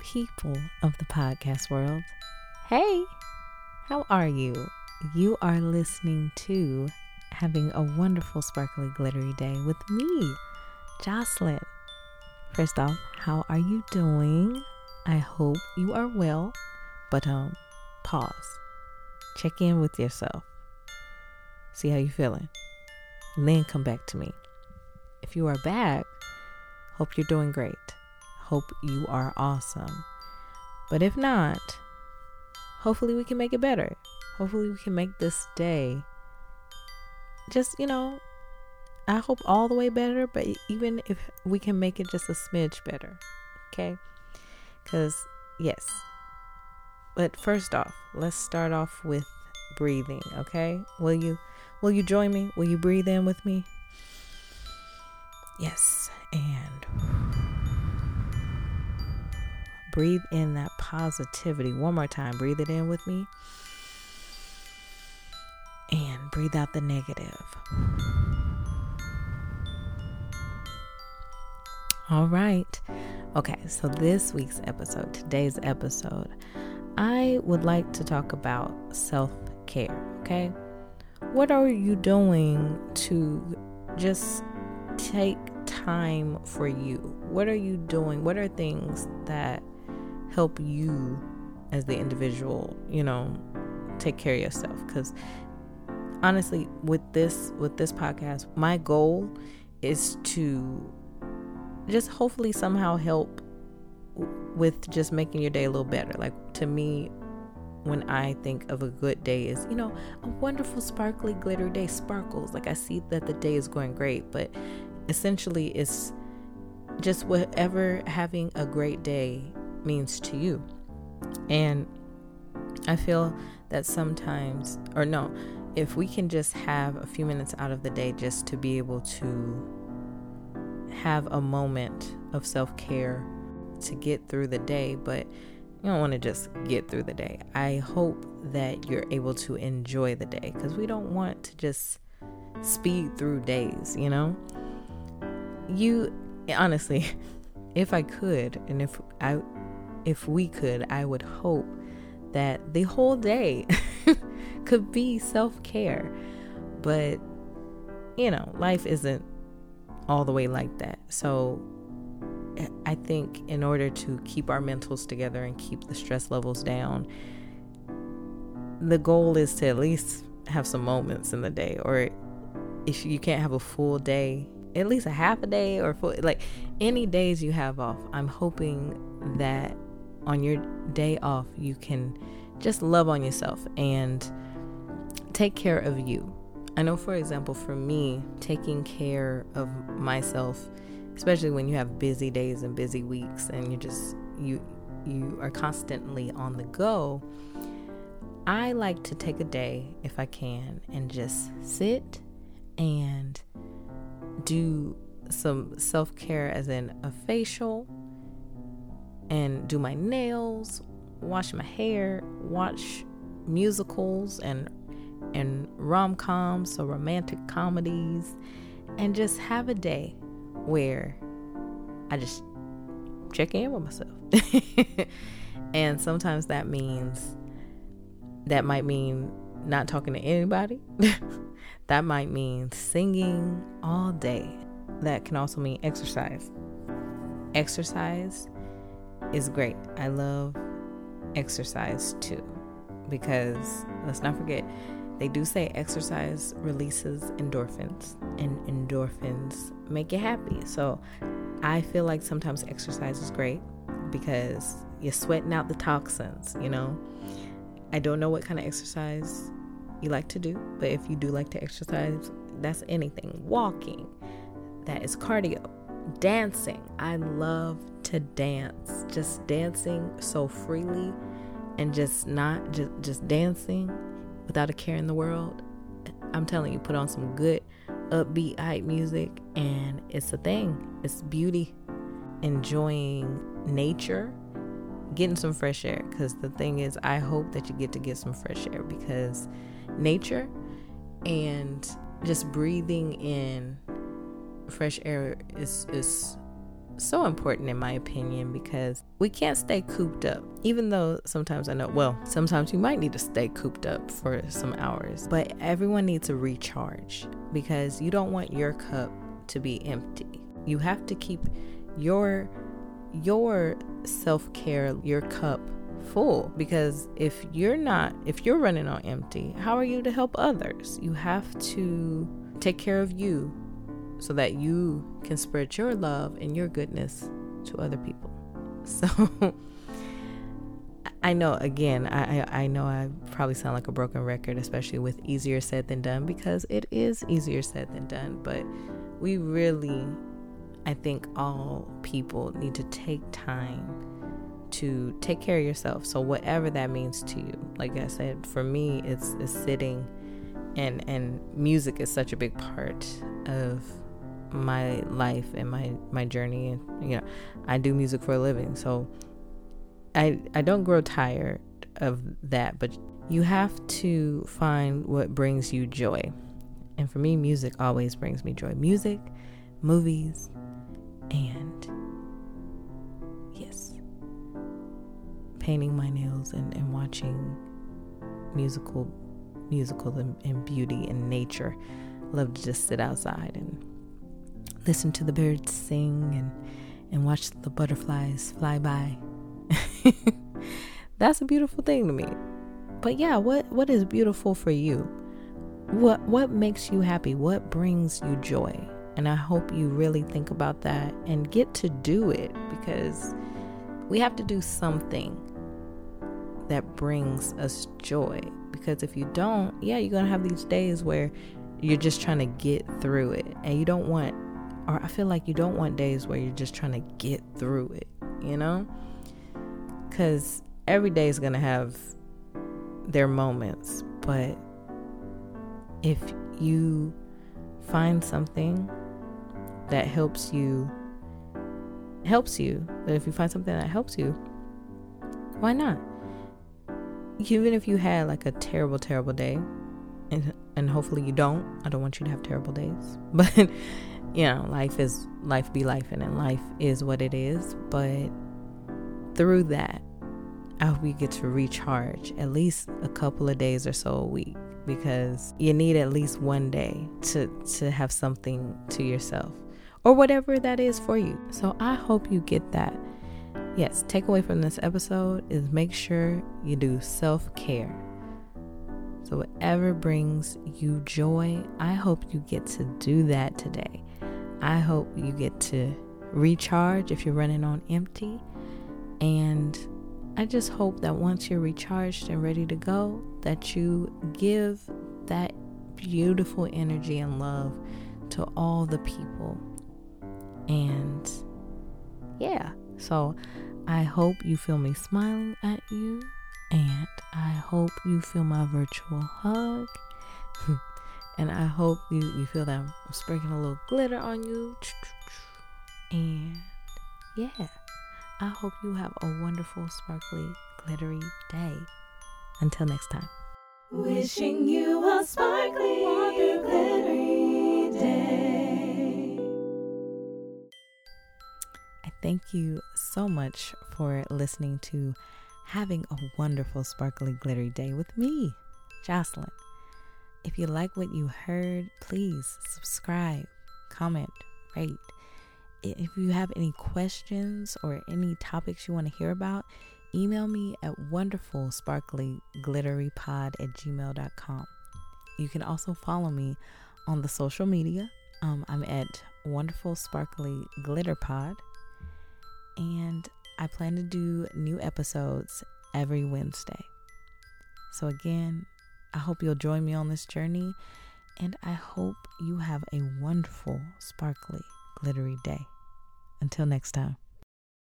people of the podcast world. Hey, how are you? You are listening to Having a Wonderful Sparkly Glittery Day with me, Jocelyn. First off, how are you doing? I hope you are well, but um pause. Check in with yourself. See how you're feeling. then come back to me. If you are back, hope you're doing great. Hope you are awesome. But if not, hopefully we can make it better. Hopefully we can make this day just, you know, I hope all the way better, but even if we can make it just a smidge better. Okay? Cuz yes. But first off, let's start off with breathing, okay? Will you will you join me? Will you breathe in with me? Yes. And breathe in that positivity. One more time. Breathe it in with me. And breathe out the negative. All right. Okay, so this week's episode, today's episode, I would like to talk about self care. Okay. What are you doing to just take time for you? What are you doing? What are things that help you as the individual, you know, take care of yourself? Because honestly, with this with this podcast, my goal is to just hopefully somehow help with just making your day a little better. Like to me, when I think of a good day is, you know, a wonderful sparkly glitter day sparkles. Like I see that the day is going great, but essentially it's just whatever having a great day means to you. And I feel that sometimes, or no, if we can just have a few minutes out of the day just to be able to have a moment of self care to get through the day, but you don't want to just get through the day. I hope that you're able to enjoy the day because we don't want to just speed through days, you know? You honestly, if I could and if I if we could, I would hope that the whole day could be self-care. But you know, life isn't all the way like that. So eh, I think in order to keep our mentals together and keep the stress levels down, the goal is to at least have some moments in the day, or if you can't have a full day, at least a half a day or full, like any days you have off. I'm hoping that on your day off, you can just love on yourself and take care of you. I know, for example, for me, taking care of myself especially when you have busy days and busy weeks and you just you you are constantly on the go i like to take a day if i can and just sit and do some self-care as in a facial and do my nails wash my hair watch musicals and and rom-coms so romantic comedies and just have a day where I just check in with myself. and sometimes that means that might mean not talking to anybody. that might mean singing all day. That can also mean exercise. Exercise is great. I love exercise too because let's not forget they do say exercise releases endorphins, and endorphins make you happy. So I feel like sometimes exercise is great because you're sweating out the toxins, you know. I don't know what kind of exercise you like to do, but if you do like to exercise, that's anything. Walking, that is cardio. Dancing, I love to dance. Just dancing so freely and just not just just dancing without a care in the world. I'm telling you, put on some good, upbeat, hype music, and it's a thing. It's beauty, enjoying nature, getting some fresh air. Because the thing is, I hope that you get to get some fresh air because nature and just breathing in fresh air is is so important in my opinion because we can't stay cooped up. Even though sometimes I know, well, sometimes you might need to stay cooped up for some hours, but everyone needs to recharge because you don't want your cup to be empty. You have to keep your your self-care, your cup full because if you're not if you're running on empty, how are you to help others? You have to take care of you so that you can spread your love and your goodness to other people. So I know again, I, I know I probably sound like a broken record, especially with easier said than done, because it is easier said than done. But we really, I think all people need to take time to take care of yourself. So whatever that means to you. Like I said, for me it's, it's sitting and and music is such a big part of my life and my my journey and you know I do music for a living. So I I don't grow tired of that but you have to find what brings you joy. And for me music always brings me joy. Music movies and yes painting my nails and, and watching musical musical and, and beauty and nature. Love to just sit outside and listen to the birds sing and, and watch the butterflies fly by. That's a beautiful thing to me. But yeah, what, what is beautiful for you? What what makes you happy? What brings you joy? And I hope you really think about that and get to do it because we have to do something that brings us joy. Because if you don't, yeah, you're going to have these days where you're just trying to get through it and you don't want or I feel like you don't want days where you're just trying to get through it, you know? Because every day is going to have their moments, but if you find something that helps you, helps you, but if you find something that helps you, why not? Even if you had like a terrible, terrible day, and and hopefully you don't. I don't want you to have terrible days, but you know, life is life be life and life is what it is. But through that, I hope you get to recharge at least a couple of days or so a week because you need at least one day to to have something to yourself or whatever that is for you. So I hope you get that. Yes, takeaway from this episode is make sure you do self-care. So whatever brings you joy, I hope you get to do that today. I hope you get to recharge if you're running on empty. And I just hope that once you're recharged and ready to go, that you give that beautiful energy and love to all the people. And yeah, so I hope you feel me smiling at you, hope you feel my virtual hug. And I hope you, you feel that I'm sprinkling a little glitter on you. And yeah, I hope you have a wonderful, sparkly, glittery day. Until next time. Wishing you a sparkly, glittery day. I thank you so much for listening to Having a Wonderful, Sparkly, Glittery Day with me, Jocelyn. If you like what you heard, please subscribe, comment, rate. If you have any questions or any topics you want to hear about, email me at wonderfulsparklyglitterypod at gmail.com. You can also follow me on the social media. Um, I'm at Wonderful Sparkly Glitter Pod. And I plan to do new episodes every Wednesday. So, again, I hope you'll join me on this journey, and I hope you have a wonderful, sparkly, glittery day. Until next time.